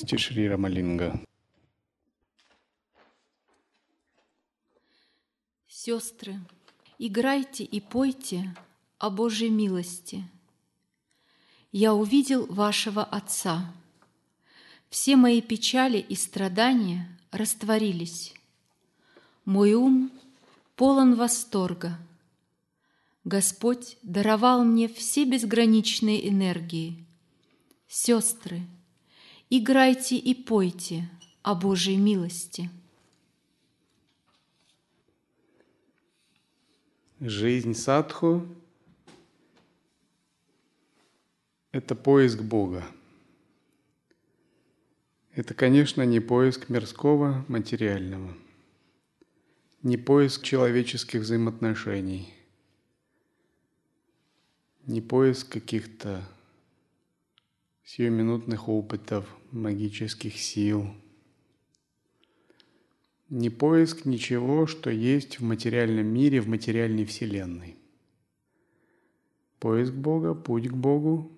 милости Шри Рамалинга. Сестры, играйте и пойте о Божьей милости. Я увидел вашего Отца. Все мои печали и страдания растворились. Мой ум полон восторга. Господь даровал мне все безграничные энергии. Сестры, играйте и пойте о Божьей милости. Жизнь садху – это поиск Бога. Это, конечно, не поиск мирского, материального, не поиск человеческих взаимоотношений, не поиск каких-то сиюминутных опытов, магических сил – не поиск ничего, что есть в материальном мире, в материальной вселенной. Поиск Бога, путь к Богу,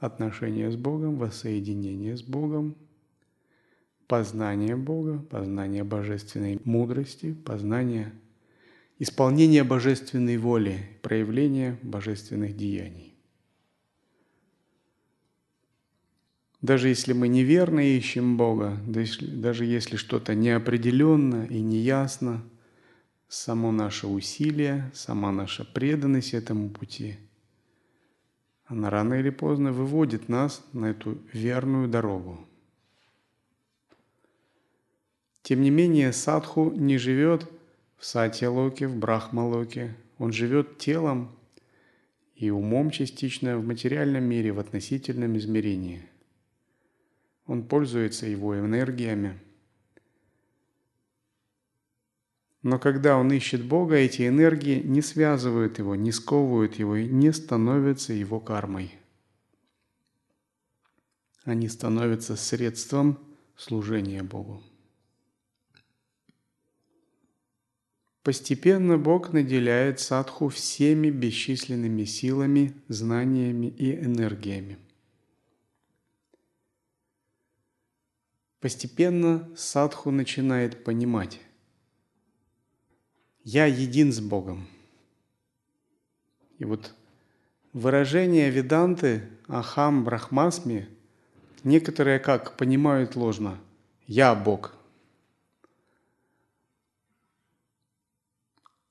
отношения с Богом, воссоединение с Богом, познание Бога, познание божественной мудрости, познание исполнение божественной воли, проявление божественных деяний. Даже если мы неверно ищем Бога, даже если что-то неопределенно и неясно, само наше усилие, сама наша преданность этому пути, она рано или поздно выводит нас на эту верную дорогу. Тем не менее, садху не живет в сатья-локе, в брахма-локе. Он живет телом и умом частично в материальном мире, в относительном измерении – он пользуется его энергиями. Но когда он ищет Бога, эти энергии не связывают его, не сковывают его и не становятся его кармой. Они становятся средством служения Богу. Постепенно Бог наделяет садху всеми бесчисленными силами, знаниями и энергиями. Постепенно садху начинает понимать, я един с Богом. И вот выражение веданты Ахам Брахмасми некоторые как понимают ложно. Я Бог.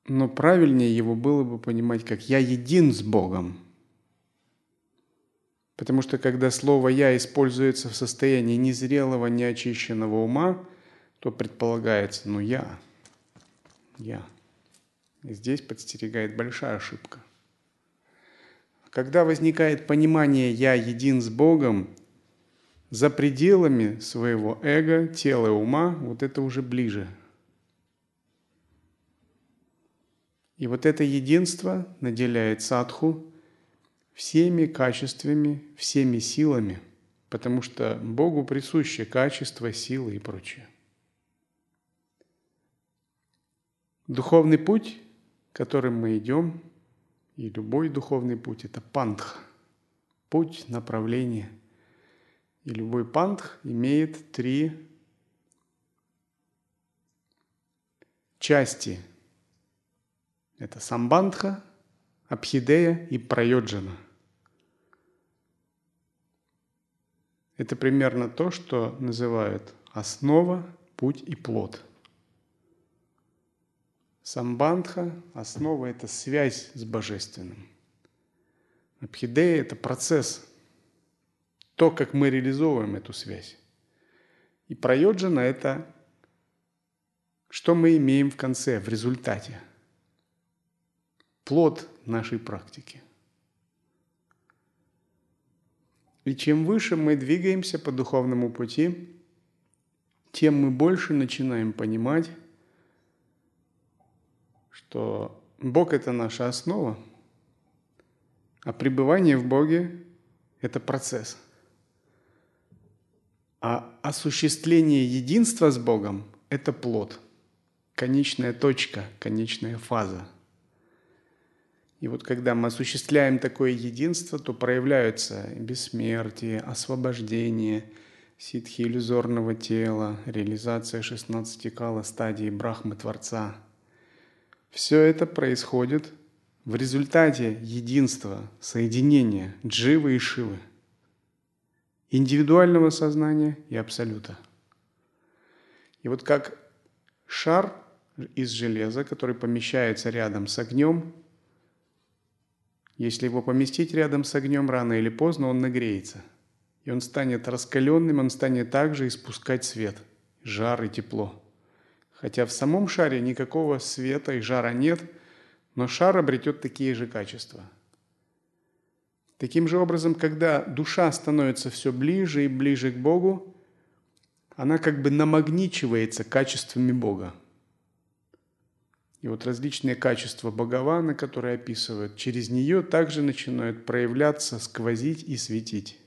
Но правильнее его было бы понимать как я един с Богом. Потому что когда слово «я» используется в состоянии незрелого, неочищенного ума, то предполагается «ну я», «я». И здесь подстерегает большая ошибка. Когда возникает понимание «я един с Богом», за пределами своего эго, тела и ума, вот это уже ближе. И вот это единство наделяет садху всеми качествами, всеми силами, потому что Богу присущи качества, силы и прочее. Духовный путь, которым мы идем, и любой духовный путь – это пантх, путь, направление. И любой пантх имеет три части. Это самбандха, абхидея и прайоджана – Это примерно то, что называют основа, путь и плод. Самбандха – основа – это связь с Божественным. Абхидея – это процесс, то, как мы реализовываем эту связь. И прайоджана – это что мы имеем в конце, в результате. Плод нашей практики. И чем выше мы двигаемся по духовному пути, тем мы больше начинаем понимать, что Бог – это наша основа, а пребывание в Боге – это процесс. А осуществление единства с Богом – это плод, конечная точка, конечная фаза – и вот когда мы осуществляем такое единство, то проявляются бессмертие, освобождение, ситхи иллюзорного тела, реализация 16 кала стадии Брахмы Творца. Все это происходит в результате единства, соединения Дживы и Шивы, индивидуального сознания и Абсолюта. И вот как шар из железа, который помещается рядом с огнем, если его поместить рядом с огнем рано или поздно, он нагреется. И он станет раскаленным, он станет также испускать свет, жар и тепло. Хотя в самом шаре никакого света и жара нет, но шар обретет такие же качества. Таким же образом, когда душа становится все ближе и ближе к Богу, она как бы намагничивается качествами Бога. И вот различные качества Бхагавана, которые описывают, через нее также начинают проявляться, сквозить и светить.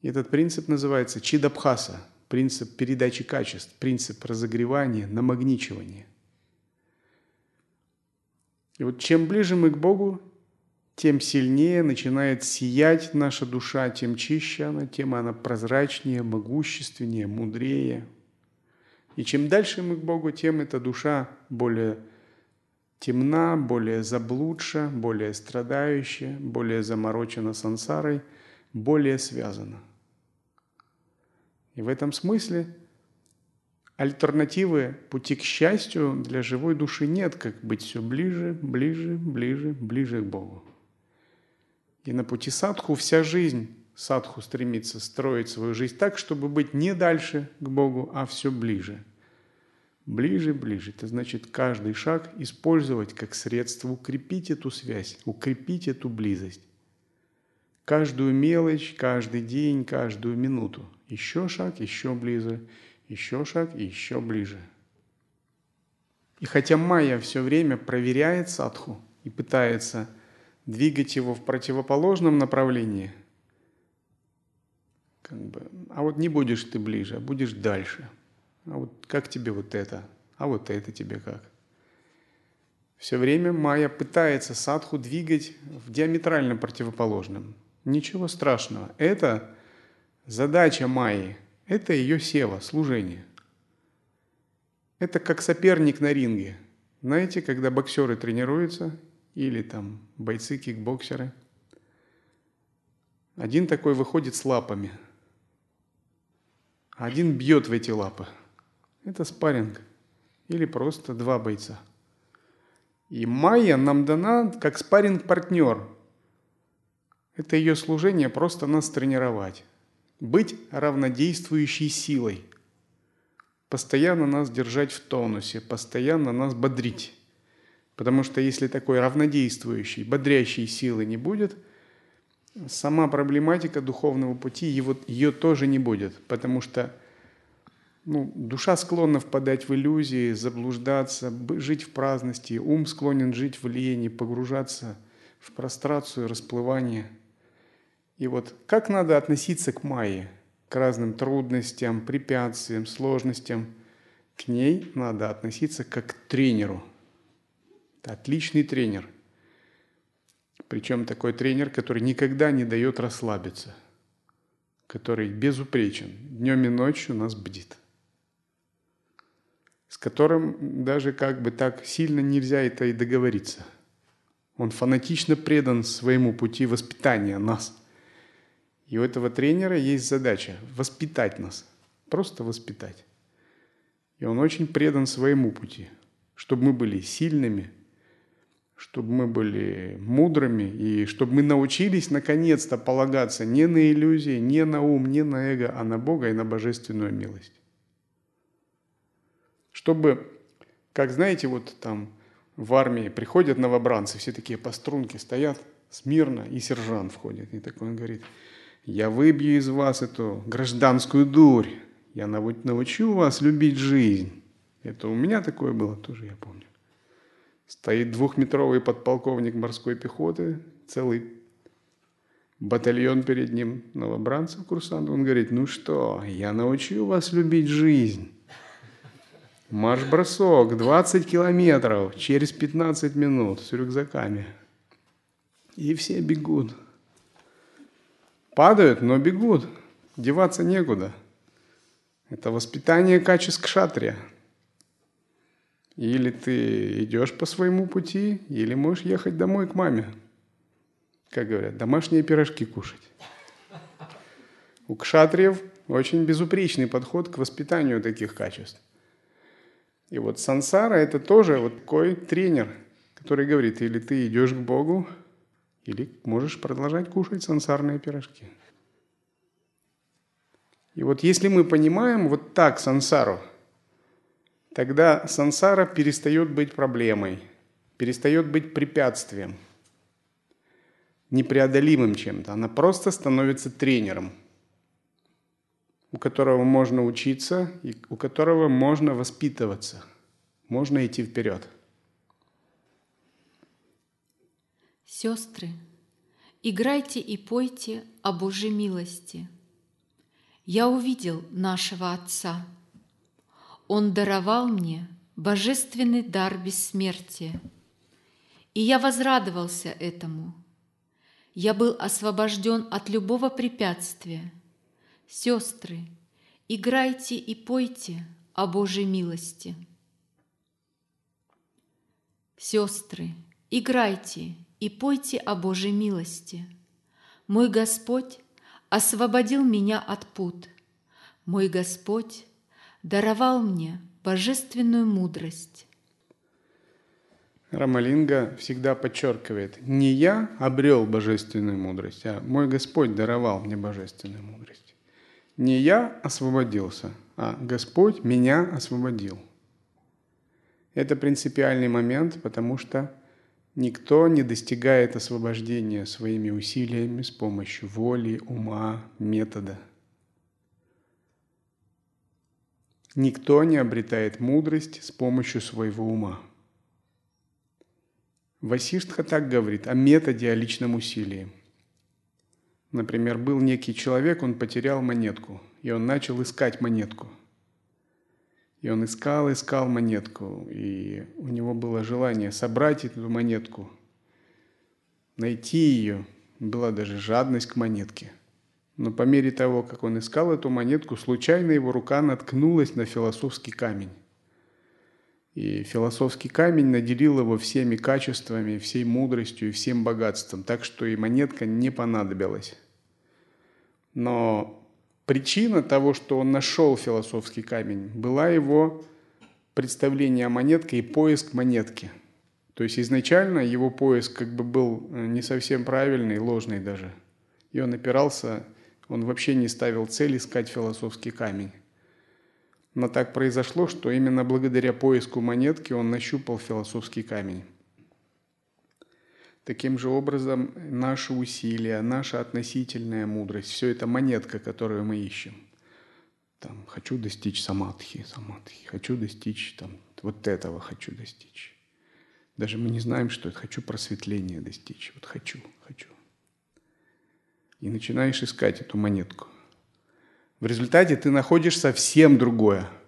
Этот принцип называется чидабхаса, принцип передачи качеств, принцип разогревания, намагничивания. И вот чем ближе мы к Богу, тем сильнее начинает сиять наша душа, тем чище она, тем она прозрачнее, могущественнее, мудрее, и чем дальше мы к Богу, тем эта душа более темна, более заблудша, более страдающая, более заморочена сансарой, более связана. И в этом смысле альтернативы пути к счастью для живой души нет, как быть все ближе, ближе, ближе, ближе к Богу. И на пути садху вся жизнь садху стремится строить свою жизнь так, чтобы быть не дальше к Богу, а все ближе. Ближе, ближе. Это значит каждый шаг использовать как средство укрепить эту связь, укрепить эту близость. Каждую мелочь, каждый день, каждую минуту. Еще шаг, еще ближе, еще шаг и еще ближе. И хотя майя все время проверяет садху и пытается двигать его в противоположном направлении – как бы, а вот не будешь ты ближе, а будешь дальше. А вот как тебе вот это? А вот это тебе как? Все время Майя пытается садху двигать в диаметрально противоположном. Ничего страшного. Это задача Майи. Это ее сева, служение. Это как соперник на ринге. Знаете, когда боксеры тренируются, или там бойцы, кикбоксеры, один такой выходит с лапами – один бьет в эти лапы. Это спарринг. Или просто два бойца. И Майя нам дана как спарринг-партнер. Это ее служение просто нас тренировать. Быть равнодействующей силой. Постоянно нас держать в тонусе, постоянно нас бодрить. Потому что если такой равнодействующей, бодрящей силы не будет – сама проблематика духовного пути, его, ее тоже не будет, потому что ну, душа склонна впадать в иллюзии, заблуждаться, жить в праздности, ум склонен жить в лени, погружаться в прострацию, расплывание. И вот как надо относиться к Майе, к разным трудностям, препятствиям, сложностям, к ней надо относиться как к тренеру. Это отличный тренер – причем такой тренер, который никогда не дает расслабиться, который безупречен, днем и ночью нас бдит, с которым даже как бы так сильно нельзя это и договориться. Он фанатично предан своему пути воспитания нас. И у этого тренера есть задача воспитать нас, просто воспитать. И он очень предан своему пути, чтобы мы были сильными – чтобы мы были мудрыми и чтобы мы научились наконец-то полагаться не на иллюзии, не на ум, не на эго, а на Бога и на божественную милость. Чтобы, как знаете, вот там в армии приходят новобранцы, все такие по струнке стоят, смирно, и сержант входит. И такой он говорит, я выбью из вас эту гражданскую дурь, я научу вас любить жизнь. Это у меня такое было тоже, я помню. Стоит двухметровый подполковник морской пехоты, целый батальон перед ним новобранцев, курсантов. Он говорит, ну что, я научу вас любить жизнь. Марш-бросок, 20 километров, через 15 минут с рюкзаками. И все бегут. Падают, но бегут. Деваться некуда. Это воспитание качеств кшатрия. Или ты идешь по своему пути, или можешь ехать домой к маме. Как говорят, домашние пирожки кушать. У кшатриев очень безупречный подход к воспитанию таких качеств. И вот сансара – это тоже вот такой тренер, который говорит, или ты идешь к Богу, или можешь продолжать кушать сансарные пирожки. И вот если мы понимаем вот так сансару, тогда сансара перестает быть проблемой, перестает быть препятствием, непреодолимым чем-то. Она просто становится тренером, у которого можно учиться и у которого можно воспитываться, можно идти вперед – Сестры, играйте и пойте о Божьей милости. Я увидел нашего Отца. Он даровал мне божественный дар бессмертия, и я возрадовался этому. Я был освобожден от любого препятствия. Сестры, играйте и пойте о Божьей милости. Сестры, играйте и пойте о Божьей милости. Мой Господь освободил меня от пут. Мой Господь даровал мне божественную мудрость. Рамалинга всегда подчеркивает, не я обрел божественную мудрость, а мой Господь даровал мне божественную мудрость. Не я освободился, а Господь меня освободил. Это принципиальный момент, потому что Никто не достигает освобождения своими усилиями с помощью воли, ума, метода. Никто не обретает мудрость с помощью своего ума. Васиштха так говорит о методе, о личном усилии. Например, был некий человек, он потерял монетку, и он начал искать монетку – и он искал, искал монетку, и у него было желание собрать эту монетку, найти ее. Была даже жадность к монетке. Но по мере того, как он искал эту монетку, случайно его рука наткнулась на философский камень. И философский камень наделил его всеми качествами, всей мудростью и всем богатством, так что и монетка не понадобилась. Но Причина того, что он нашел философский камень, была его представление о монетке и поиск монетки. То есть изначально его поиск как бы был э, не совсем правильный, ложный даже. И он опирался, он вообще не ставил цель искать философский камень. Но так произошло, что именно благодаря поиску монетки он нащупал философский камень. Таким же образом, наши усилия, наша относительная мудрость, все это монетка, которую мы ищем. Там, хочу достичь самадхи, самадхи, хочу достичь там, вот этого хочу достичь. Даже мы не знаем, что это. Хочу просветления достичь. Вот хочу, хочу. И начинаешь искать эту монетку. В результате ты находишь совсем другое –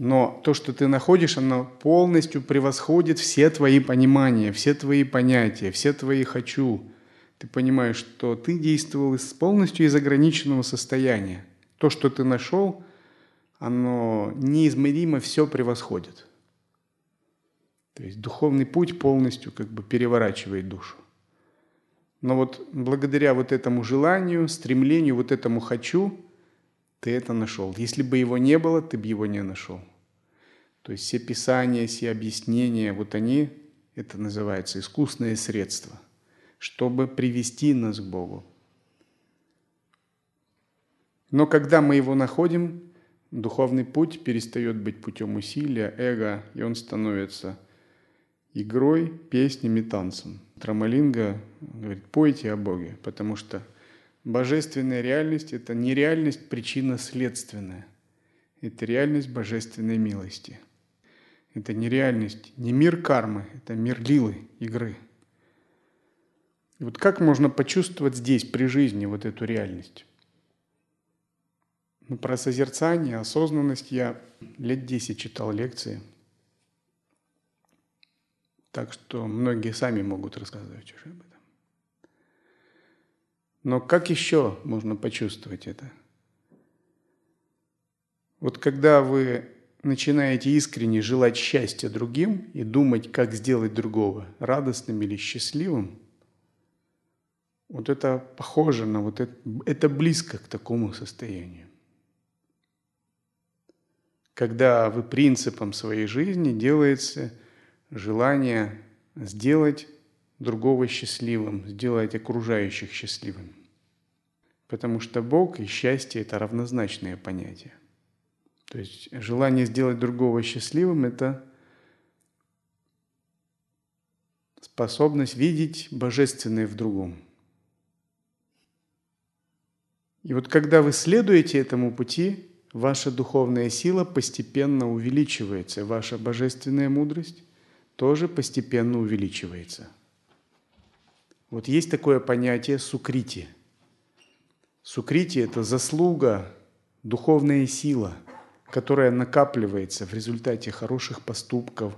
но то, что ты находишь, оно полностью превосходит все твои понимания, все твои понятия, все твои «хочу». Ты понимаешь, что ты действовал из, полностью из ограниченного состояния. То, что ты нашел, оно неизмеримо все превосходит. То есть духовный путь полностью как бы переворачивает душу. Но вот благодаря вот этому желанию, стремлению, вот этому «хочу», ты это нашел. Если бы его не было, ты бы его не нашел. То есть все писания, все объяснения, вот они, это называется искусное средство, чтобы привести нас к Богу. Но когда мы его находим, духовный путь перестает быть путем усилия, эго, и он становится игрой, песнями, танцем. Трамалинга говорит, пойте о Боге, потому что божественная реальность – это не реальность причинно-следственная, это реальность божественной милости – это не реальность, не мир кармы, это мир лилы, игры. И вот как можно почувствовать здесь, при жизни, вот эту реальность? Ну, про созерцание, осознанность я лет 10 читал лекции. Так что многие сами могут рассказывать уже об этом. Но как еще можно почувствовать это? Вот когда вы начинаете искренне желать счастья другим и думать, как сделать другого радостным или счастливым, вот это похоже на вот это, это близко к такому состоянию. Когда вы принципом своей жизни делаете желание сделать другого счастливым, сделать окружающих счастливыми. Потому что Бог и счастье – это равнозначные понятия. То есть желание сделать другого счастливым – это способность видеть божественное в другом. И вот когда вы следуете этому пути, ваша духовная сила постепенно увеличивается, ваша божественная мудрость тоже постепенно увеличивается. Вот есть такое понятие сукрити. Сукрити – это заслуга, духовная сила – которая накапливается в результате хороших поступков,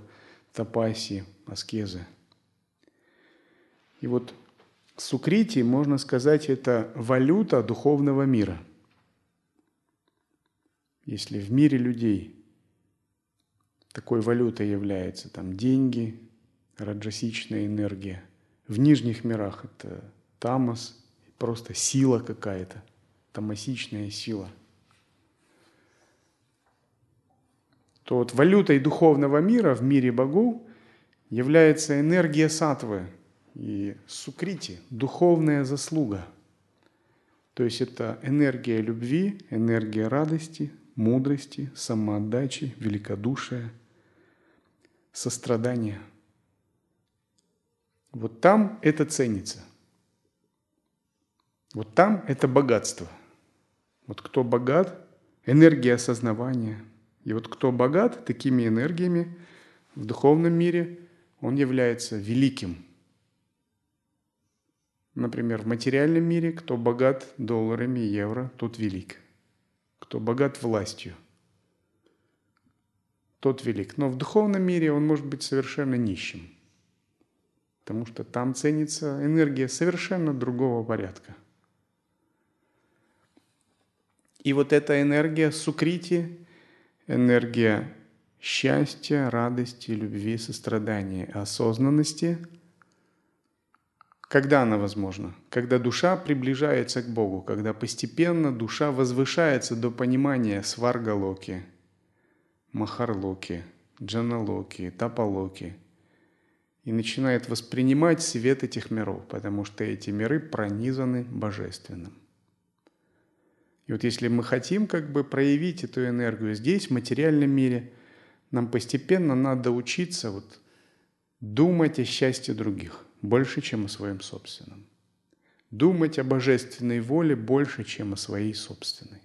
тапаси, аскезы. И вот сукрити, можно сказать, это валюта духовного мира. Если в мире людей такой валютой является там деньги, раджасичная энергия, в нижних мирах это тамас, просто сила какая-то, тамасичная сила – то вот валютой духовного мира в мире богов является энергия сатвы и сукрити, духовная заслуга. То есть это энергия любви, энергия радости, мудрости, самоотдачи, великодушия, сострадания. Вот там это ценится. Вот там это богатство. Вот кто богат, энергия осознавания – и вот кто богат такими энергиями в духовном мире, он является великим. Например, в материальном мире, кто богат долларами евро, тот велик. Кто богат властью, тот велик. Но в духовном мире он может быть совершенно нищим. Потому что там ценится энергия совершенно другого порядка. И вот эта энергия сукрити, энергия счастья, радости, любви, сострадания, осознанности. Когда она возможна? Когда душа приближается к Богу, когда постепенно душа возвышается до понимания сваргалоки, махарлоки, джаналоки, тапалоки и начинает воспринимать свет этих миров, потому что эти миры пронизаны божественным. И вот если мы хотим как бы проявить эту энергию здесь, в материальном мире, нам постепенно надо учиться вот думать о счастье других больше, чем о своем собственном. Думать о божественной воле больше, чем о своей собственной.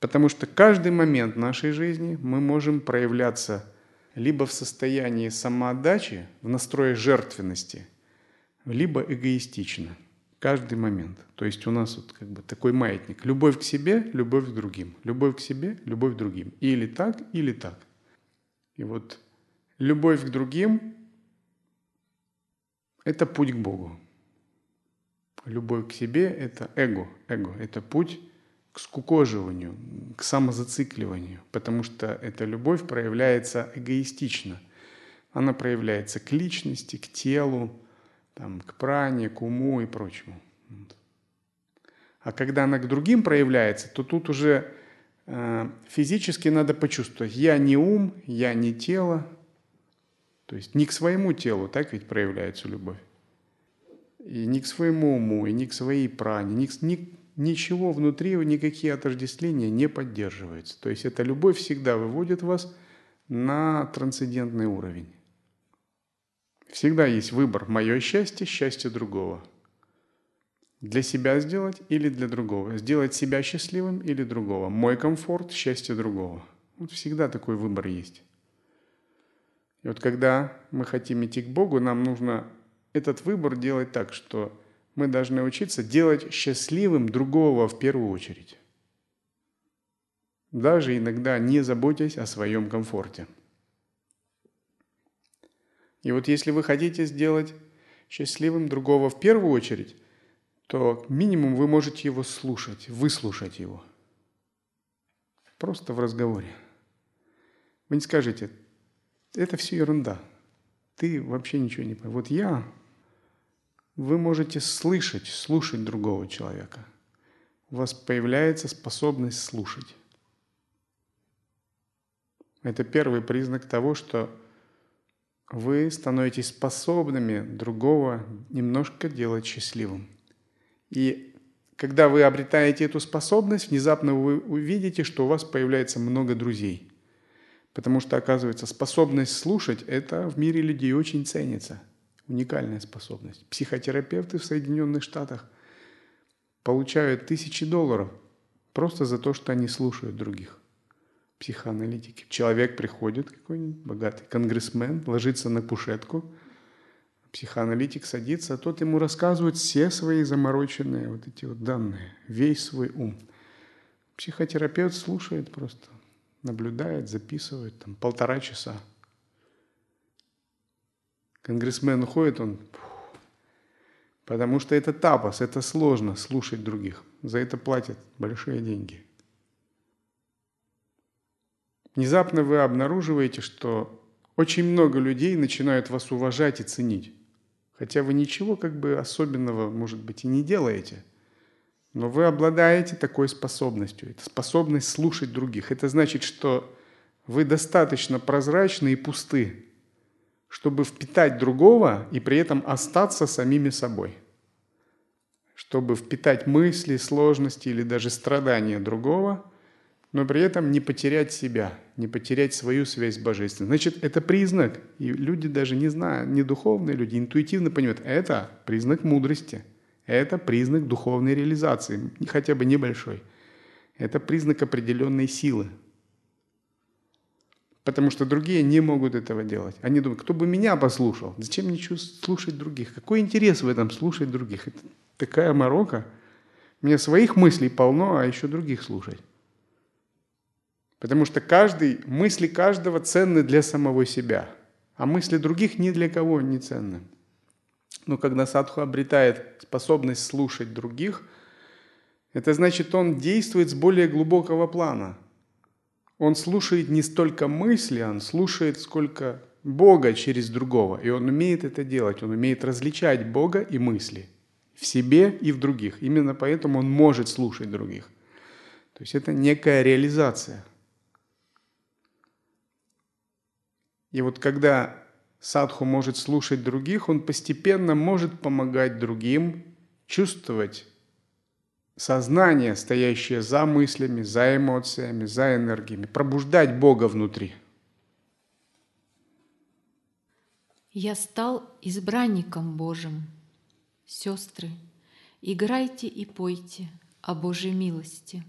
Потому что каждый момент нашей жизни мы можем проявляться либо в состоянии самоотдачи, в настрое жертвенности, либо эгоистично – каждый момент. То есть у нас вот как бы такой маятник. Любовь к себе, любовь к другим. Любовь к себе, любовь к другим. Или так, или так. И вот любовь к другим – это путь к Богу. Любовь к себе – это эго. Эго – это путь к скукоживанию, к самозацикливанию, потому что эта любовь проявляется эгоистично. Она проявляется к личности, к телу, там, к пране, к уму и прочему. А когда она к другим проявляется, то тут уже э, физически надо почувствовать, я не ум, я не тело, то есть не к своему телу, так ведь проявляется любовь. И не к своему уму, и не к своей пране, ни, ни, ничего внутри, никакие отождествления не поддерживаются. То есть эта любовь всегда выводит вас на трансцендентный уровень. Всегда есть выбор – мое счастье, счастье другого. Для себя сделать или для другого. Сделать себя счастливым или другого. Мой комфорт – счастье другого. Вот всегда такой выбор есть. И вот когда мы хотим идти к Богу, нам нужно этот выбор делать так, что мы должны учиться делать счастливым другого в первую очередь. Даже иногда не заботясь о своем комфорте – и вот если вы хотите сделать счастливым другого в первую очередь, то минимум вы можете его слушать, выслушать его. Просто в разговоре. Вы не скажете, это все ерунда. Ты вообще ничего не понимаешь. Вот я, вы можете слышать, слушать другого человека. У вас появляется способность слушать. Это первый признак того, что вы становитесь способными другого немножко делать счастливым. И когда вы обретаете эту способность, внезапно вы увидите, что у вас появляется много друзей. Потому что, оказывается, способность слушать – это в мире людей очень ценится. Уникальная способность. Психотерапевты в Соединенных Штатах получают тысячи долларов просто за то, что они слушают других. Психоаналитики. Человек приходит какой-нибудь богатый конгрессмен, ложится на кушетку – психоаналитик садится, а тот ему рассказывает все свои замороченные вот эти вот данные, весь свой ум. Психотерапевт слушает просто, наблюдает, записывает, там полтора часа. Конгрессмен уходит, он... Потому что это тапос, это сложно слушать других. За это платят большие деньги. Внезапно вы обнаруживаете, что очень много людей начинают вас уважать и ценить. Хотя вы ничего как бы особенного, может быть, и не делаете. Но вы обладаете такой способностью. Это способность слушать других. Это значит, что вы достаточно прозрачны и пусты, чтобы впитать другого и при этом остаться самими собой. Чтобы впитать мысли, сложности или даже страдания другого – но при этом не потерять себя, не потерять свою связь с Божественным. Значит, это признак, и люди даже не знают, не духовные люди, интуитивно понимают, это признак мудрости, это признак духовной реализации, хотя бы небольшой. Это признак определенной силы. Потому что другие не могут этого делать. Они думают, кто бы меня послушал? Зачем мне слушать других? Какой интерес в этом слушать других? Это такая морока. У меня своих мыслей полно, а еще других слушать. Потому что каждый, мысли каждого ценны для самого себя, а мысли других ни для кого не ценны. Но когда садху обретает способность слушать других, это значит, он действует с более глубокого плана. Он слушает не столько мысли, он слушает сколько Бога через другого. И он умеет это делать, он умеет различать Бога и мысли в себе и в других. Именно поэтому он может слушать других. То есть это некая реализация – И вот когда садху может слушать других, он постепенно может помогать другим чувствовать сознание, стоящее за мыслями, за эмоциями, за энергиями, пробуждать Бога внутри. Я стал избранником Божьим. Сестры, играйте и пойте о Божьей милости.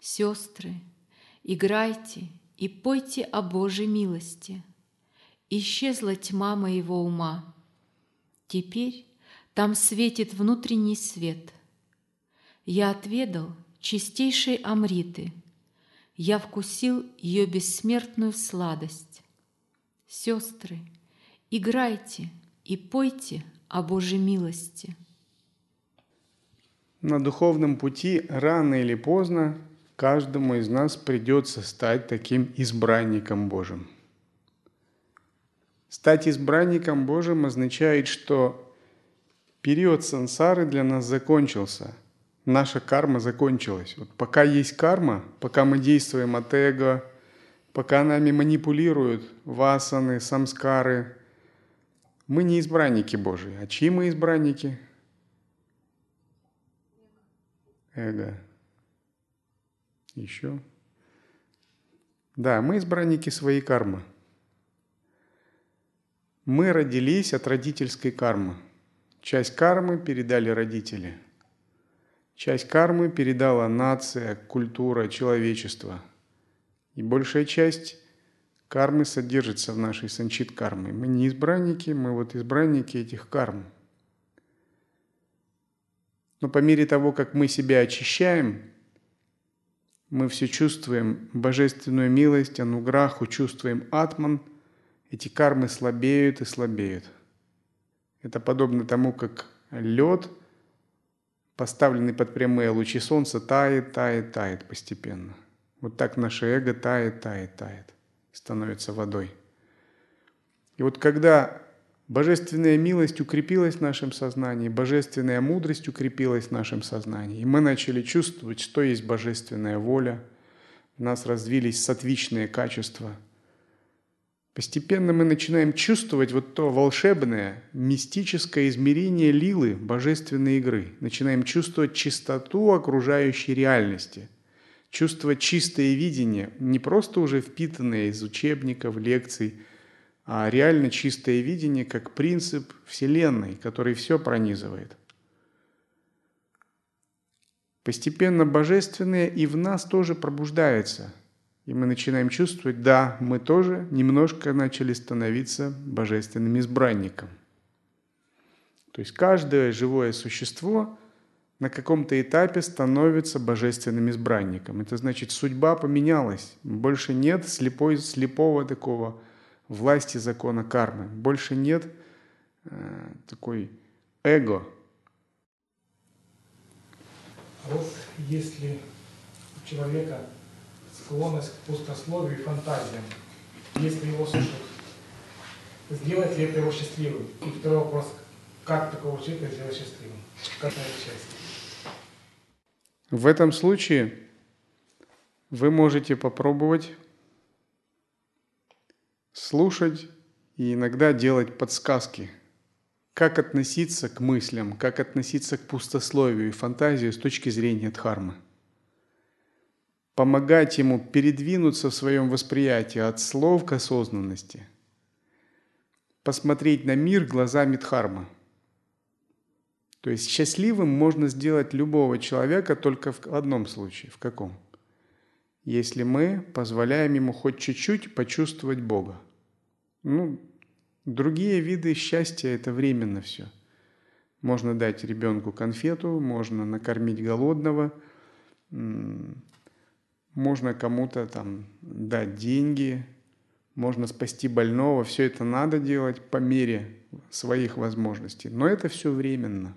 Сестры, играйте и пойте о Божьей милости. Исчезла тьма моего ума. Теперь там светит внутренний свет. Я отведал чистейшей Амриты. Я вкусил ее бессмертную сладость. Сестры, играйте и пойте о Божьей милости. На духовном пути рано или поздно каждому из нас придется стать таким избранником Божьим. Стать избранником Божьим означает, что период сансары для нас закончился. Наша карма закончилась. Вот пока есть карма, пока мы действуем от эго, пока нами манипулируют васаны, самскары, мы не избранники Божьи. А чьи мы избранники? Эго. Еще. Да, мы избранники своей кармы. Мы родились от родительской кармы. Часть кармы передали родители. Часть кармы передала нация, культура, человечество. И большая часть кармы содержится в нашей санчит кармы. Мы не избранники, мы вот избранники этих карм. Но по мере того, как мы себя очищаем, мы все чувствуем божественную милость, ануграху, чувствуем атман, эти кармы слабеют и слабеют. Это подобно тому, как лед, поставленный под прямые лучи солнца, тает, тает, тает постепенно. Вот так наше эго тает, тает, тает, становится водой. И вот когда божественная милость укрепилась в нашем сознании, божественная мудрость укрепилась в нашем сознании, и мы начали чувствовать, что есть божественная воля, в нас развились сатвичные качества – Постепенно мы начинаем чувствовать вот то волшебное, мистическое измерение лилы божественной игры. Начинаем чувствовать чистоту окружающей реальности. Чувствовать чистое видение, не просто уже впитанное из учебников, лекций, а реально чистое видение как принцип Вселенной, который все пронизывает. Постепенно божественное и в нас тоже пробуждается – и мы начинаем чувствовать, да, мы тоже немножко начали становиться божественным избранником. То есть каждое живое существо на каком-то этапе становится божественным избранником. Это значит, судьба поменялась. Больше нет слепой, слепого такого власти закона кармы. Больше нет э, такой эго. А вот если у человека склонность к пустословию и фантазиям, если его слушать. Сделать ли это его счастливым? И второй вопрос, как такого человека сделать счастливым? Как найти счастье? В этом случае вы можете попробовать слушать и иногда делать подсказки, как относиться к мыслям, как относиться к пустословию и фантазии с точки зрения дхармы помогать ему передвинуться в своем восприятии от слов к осознанности, посмотреть на мир глазами Дхармы. То есть счастливым можно сделать любого человека только в одном случае. В каком? Если мы позволяем ему хоть чуть-чуть почувствовать Бога. Ну, другие виды счастья – это временно все. Можно дать ребенку конфету, можно накормить голодного, можно кому-то там дать деньги, можно спасти больного, все это надо делать по мере своих возможностей. Но это все временно.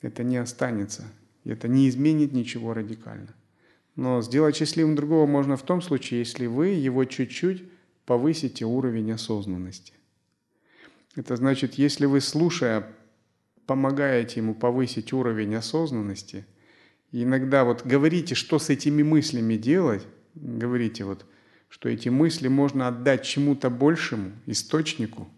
Это не останется. Это не изменит ничего радикально. Но сделать счастливым другого можно в том случае, если вы его чуть-чуть повысите уровень осознанности. Это значит, если вы, слушая, помогаете ему повысить уровень осознанности – иногда вот говорите, что с этими мыслями делать, говорите вот, что эти мысли можно отдать чему-то большему, источнику,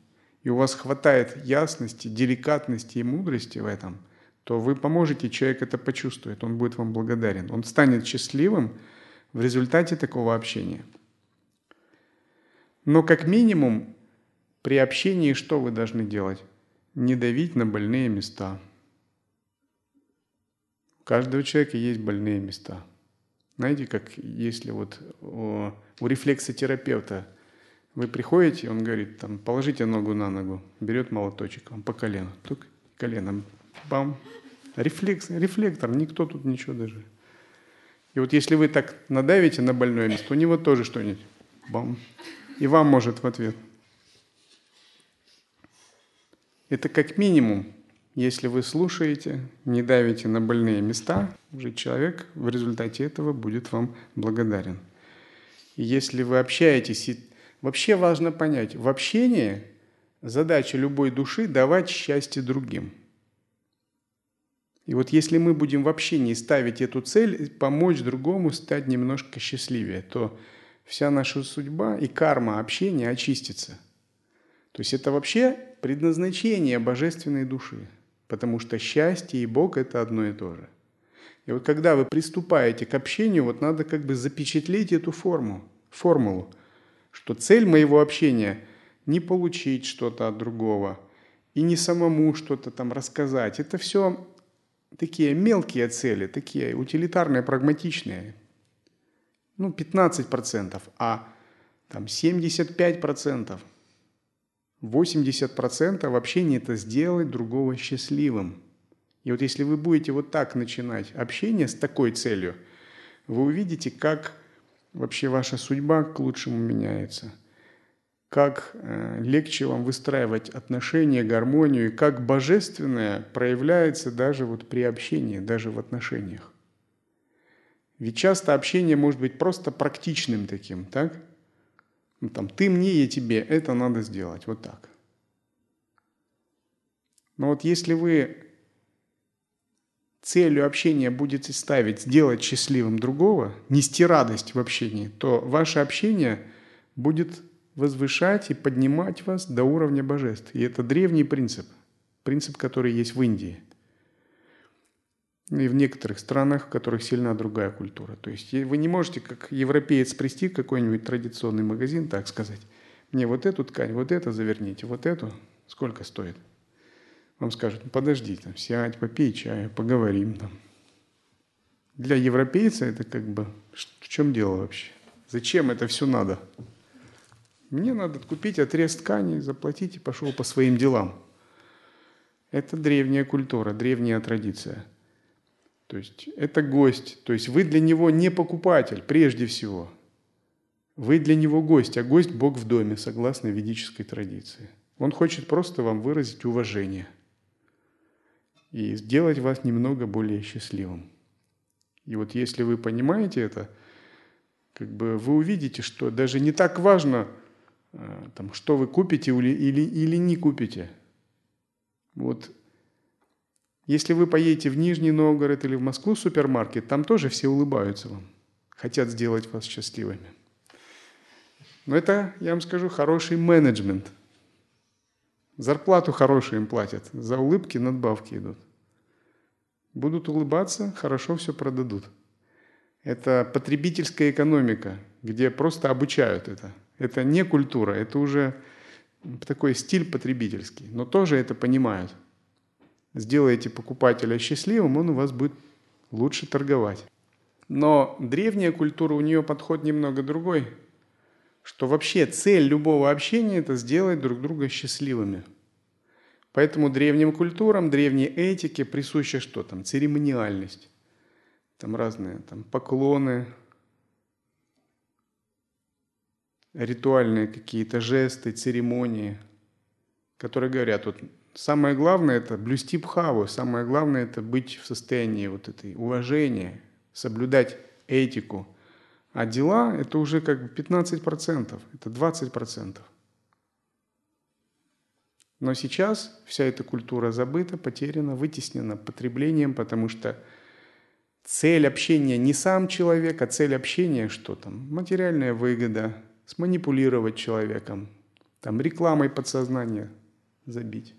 и у вас хватает ясности, деликатности и мудрости в этом, то вы поможете, человек это почувствует, он будет вам благодарен. Он станет счастливым в результате такого общения. Но как минимум при общении что вы должны делать? Не давить на больные места – у каждого человека есть больные места. Знаете, как если вот у, у рефлексотерапевта вы приходите, он говорит, там, положите ногу на ногу, берет молоточек, он по колену, только коленом, бам, рефлекс, рефлектор, никто тут ничего даже. И вот если вы так надавите на больное место, у него тоже что-нибудь, бам, и вам может в ответ. Это как минимум если вы слушаете, не давите на больные места, уже человек в результате этого будет вам благодарен. И если вы общаетесь, вообще важно понять, в общении задача любой души – давать счастье другим. И вот если мы будем в общении ставить эту цель, помочь другому стать немножко счастливее, то вся наша судьба и карма общения очистится. То есть это вообще предназначение божественной души – потому что счастье и Бог – это одно и то же. И вот когда вы приступаете к общению, вот надо как бы запечатлеть эту форму, формулу, что цель моего общения – не получить что-то от другого и не самому что-то там рассказать. Это все такие мелкие цели, такие утилитарные, прагматичные. Ну, 15%, а там 75% 80% вообще не это сделать другого счастливым. И вот если вы будете вот так начинать общение с такой целью, вы увидите, как вообще ваша судьба к лучшему меняется. как э, легче вам выстраивать отношения, гармонию, и как божественное проявляется даже вот при общении, даже в отношениях. Ведь часто общение может быть просто практичным таким, так? Ну, там, ты мне, я тебе, это надо сделать, вот так. Но вот если вы целью общения будете ставить сделать счастливым другого, нести радость в общении, то ваше общение будет возвышать и поднимать вас до уровня божеств. И это древний принцип, принцип, который есть в Индии. И в некоторых странах, в которых сильна другая культура. То есть вы не можете, как европеец, прийти в какой-нибудь традиционный магазин, так сказать, мне вот эту ткань, вот это заверните, вот эту, сколько стоит? Вам скажут, ну, подожди, там, сядь, попей чаю, поговорим там. Для европейца это как бы, в чем дело вообще? Зачем это все надо? Мне надо купить отрез ткани, заплатить и пошел по своим делам. Это древняя культура, древняя традиция. То есть это гость. То есть вы для него не покупатель, прежде всего. Вы для него гость, а гость – Бог в доме, согласно ведической традиции. Он хочет просто вам выразить уважение и сделать вас немного более счастливым. И вот если вы понимаете это, как бы вы увидите, что даже не так важно – Э, там, что вы купите или, или, или не купите. Вот если вы поедете в Нижний Новгород или в Москву в супермаркет, там тоже все улыбаются вам, хотят сделать вас счастливыми. Но это, я вам скажу, хороший менеджмент. Зарплату хорошую им платят, за улыбки надбавки идут. Будут улыбаться, хорошо все продадут. Это потребительская экономика, где просто обучают это – это не культура, это уже такой стиль потребительский. Но тоже это понимают. Сделаете покупателя счастливым, он у вас будет лучше торговать. Но древняя культура, у нее подход немного другой, что вообще цель любого общения – это сделать друг друга счастливыми. Поэтому древним культурам, древней этике присуща что там? Церемониальность. Там разные там, поклоны, ритуальные какие-то жесты, церемонии, которые говорят, вот самое главное это блюсти бхаву, самое главное это быть в состоянии вот этой уважения, соблюдать этику. А дела это уже как бы 15%, это 20%. Но сейчас вся эта культура забыта, потеряна, вытеснена потреблением, потому что цель общения не сам человек, а цель общения что там? Материальная выгода, сманипулировать человеком, там рекламой подсознания забить,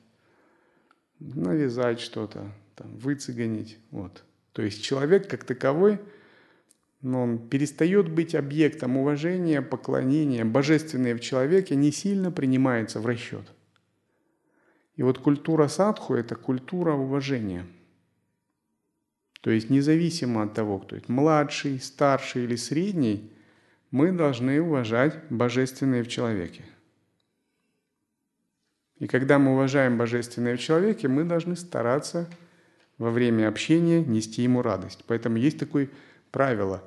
навязать что-то, там, выцегонить. Вот. То есть человек как таковой, но он перестает быть объектом уважения, поклонения. Божественное в человеке не сильно принимается в расчет. И вот культура садху – это культура уважения. То есть независимо от того, кто это младший, старший или средний, мы должны уважать божественное в человеке. И когда мы уважаем божественное в человеке, мы должны стараться во время общения нести ему радость. Поэтому есть такое правило.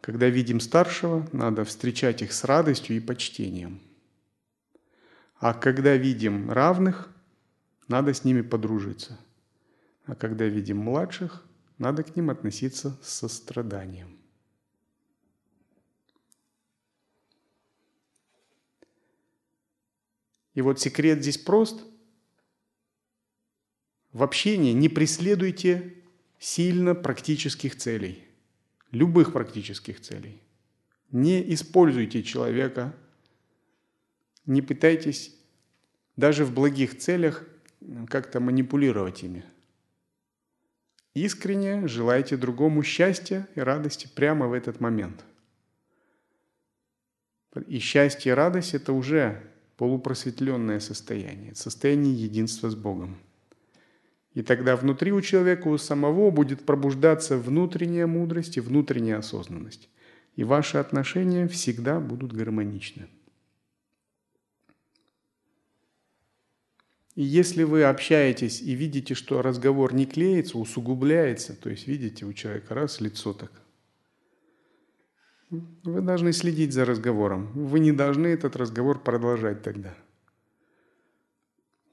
Когда видим старшего, надо встречать их с радостью и почтением. А когда видим равных, надо с ними подружиться. А когда видим младших, надо к ним относиться с состраданием. И вот секрет здесь прост. В общении не преследуйте сильно практических целей, любых практических целей. Не используйте человека, не пытайтесь даже в благих целях как-то манипулировать ими. Искренне желайте другому счастья и радости прямо в этот момент. И счастье и радость – это уже полупросветленное состояние, состояние единства с Богом. И тогда внутри у человека, у самого будет пробуждаться внутренняя мудрость и внутренняя осознанность. И ваши отношения всегда будут гармоничны. И если вы общаетесь и видите, что разговор не клеится, усугубляется, то есть видите у человека раз лицо так Вы должны следить за разговором. Вы не должны этот разговор продолжать тогда.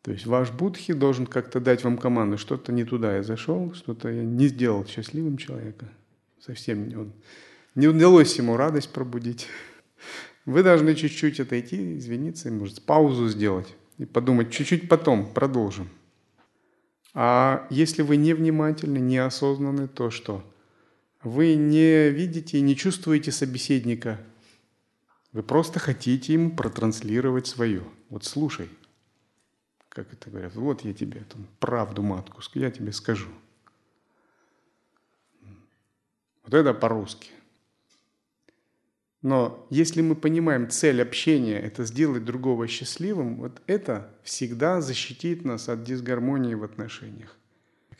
То есть ваш будхи должен как-то дать вам команду, что-то не туда я зашел, что-то я не сделал счастливым человека. Совсем не, он, не удалось ему радость пробудить. Вы должны чуть-чуть отойти, извиниться, может, паузу сделать и подумать, чуть-чуть потом продолжим. А если вы невнимательны, неосознанны, то что? Вы не видите и не чувствуете собеседника. Вы просто хотите ему протранслировать свое. Вот слушай, как это говорят, вот я тебе там, правду матку, я тебе скажу. Вот это по-русски. Но если мы понимаем цель общения – это сделать другого счастливым, вот это всегда защитит нас от дисгармонии в отношениях,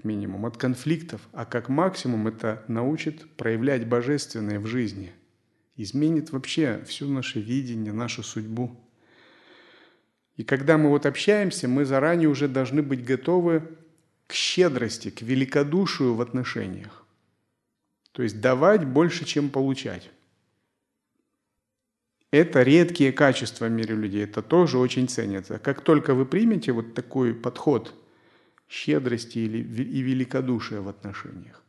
минимум, от конфликтов, а как максимум это научит проявлять божественное в жизни, изменит вообще все наше видение, нашу судьбу. И когда мы вот общаемся, мы заранее уже должны быть готовы к щедрости, к великодушию в отношениях. То есть давать больше, чем получать. Это редкие качества в мире людей, это тоже очень ценится. Как только вы примете вот такой подход щедрости и великодушия в отношениях,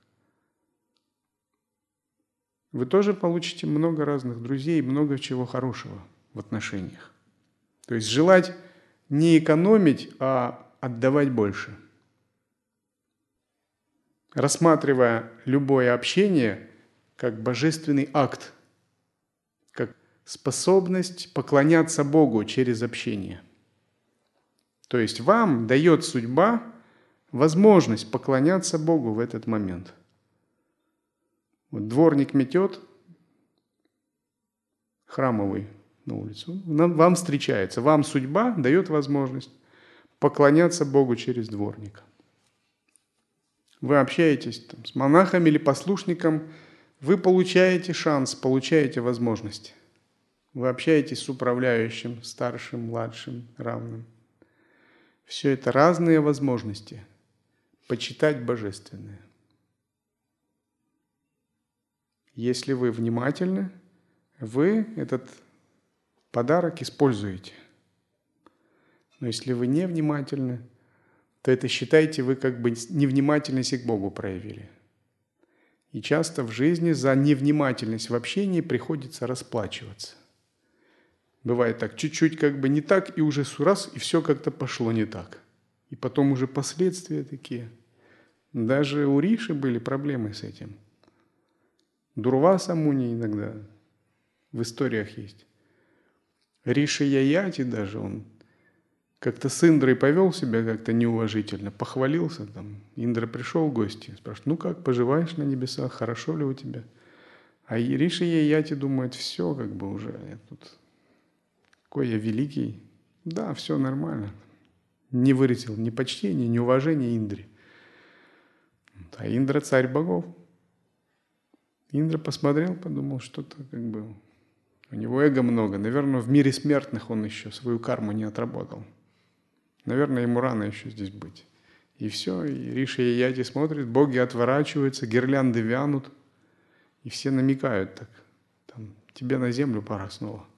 вы тоже получите много разных друзей, много чего хорошего в отношениях. То есть желать не экономить, а отдавать больше. Рассматривая любое общение как божественный акт, как способность поклоняться Богу через общение. То есть вам дает судьба возможность поклоняться Богу в этот момент. Вот дворник метет, храмовый на улицу, вам встречается, вам судьба дает возможность поклоняться Богу через дворника. Вы общаетесь там, с монахом или послушником, вы получаете шанс, получаете возможность – вы общаетесь с управляющим, старшим, младшим, равным. Все это разные возможности почитать божественное. Если вы внимательны, вы этот подарок используете. Но если вы не внимательны, то это считайте вы как бы невнимательность к Богу проявили. И часто в жизни за невнимательность в общении приходится расплачиваться. Бывает так, чуть-чуть как бы не так, и уже раз, и все как-то пошло не так. И потом уже последствия такие. Даже у Риши были проблемы с этим. Дурваса Муни иногда в историях есть. Риши Яяти даже, он как-то с Индрой повел себя как-то неуважительно, похвалился там. Индра пришел в гости, спрашивает, ну как, поживаешь на небесах, хорошо ли у тебя? А Риши Яяти думает, все как бы уже, я тут какой я великий. Да, все нормально. Не выразил ни почтения, ни уважения Индре. А Индра царь богов. Индра посмотрел, подумал, что-то как бы... У него эго много. Наверное, в мире смертных он еще свою карму не отработал. Наверное, ему рано еще здесь быть. И все, и Риша и Яти смотрят, боги отворачиваются, гирлянды вянут, и все намекают так, там, тебе на землю пора снова –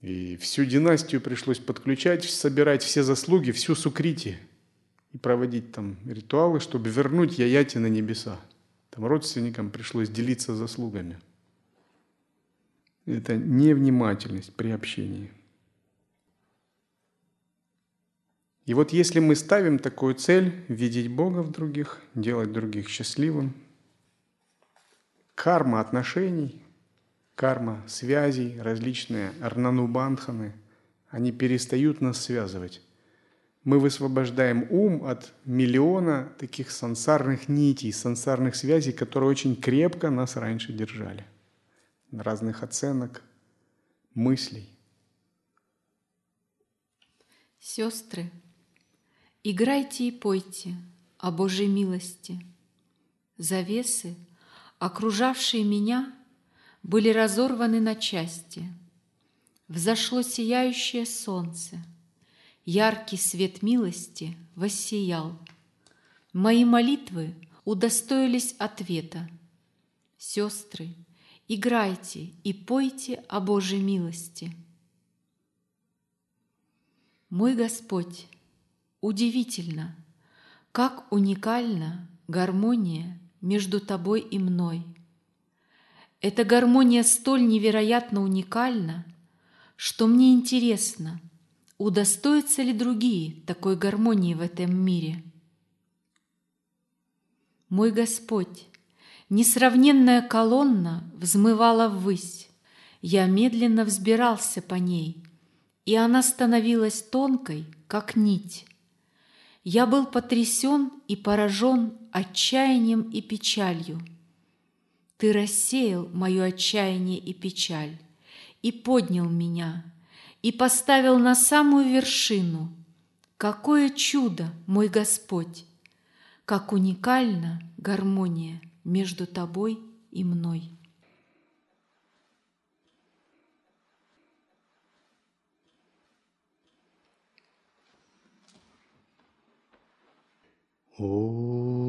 и всю династию пришлось подключать, собирать все заслуги, всю сукрити и проводить там ритуалы, чтобы вернуть Яяти на небеса. Там родственникам пришлось делиться заслугами. Это невнимательность при общении. И вот если мы ставим такую цель – видеть Бога в других, делать других счастливым, карма отношений – карма связей, различные арнанубандханы, они перестают нас связывать. Мы высвобождаем ум от миллиона таких сансарных нитей, сансарных связей, которые очень крепко нас раньше держали. Разных оценок, мыслей. Сестры, играйте и пойте о Божьей милости. Завесы, окружавшие меня, были разорваны на части. Взошло сияющее солнце, яркий свет милости воссиял. Мои молитвы удостоились ответа. Сестры, играйте и пойте о Божьей милости. Мой Господь, удивительно, как уникальна гармония между Тобой и мной. Эта гармония столь невероятно уникальна, что мне интересно, удостоятся ли другие такой гармонии в этом мире. Мой Господь, несравненная колонна взмывала ввысь, я медленно взбирался по ней, и она становилась тонкой, как нить. Я был потрясен и поражен отчаянием и печалью. Ты рассеял мое отчаяние и печаль, и поднял меня, и поставил на самую вершину. Какое чудо, мой Господь! Как уникальна гармония между тобой и мной. О.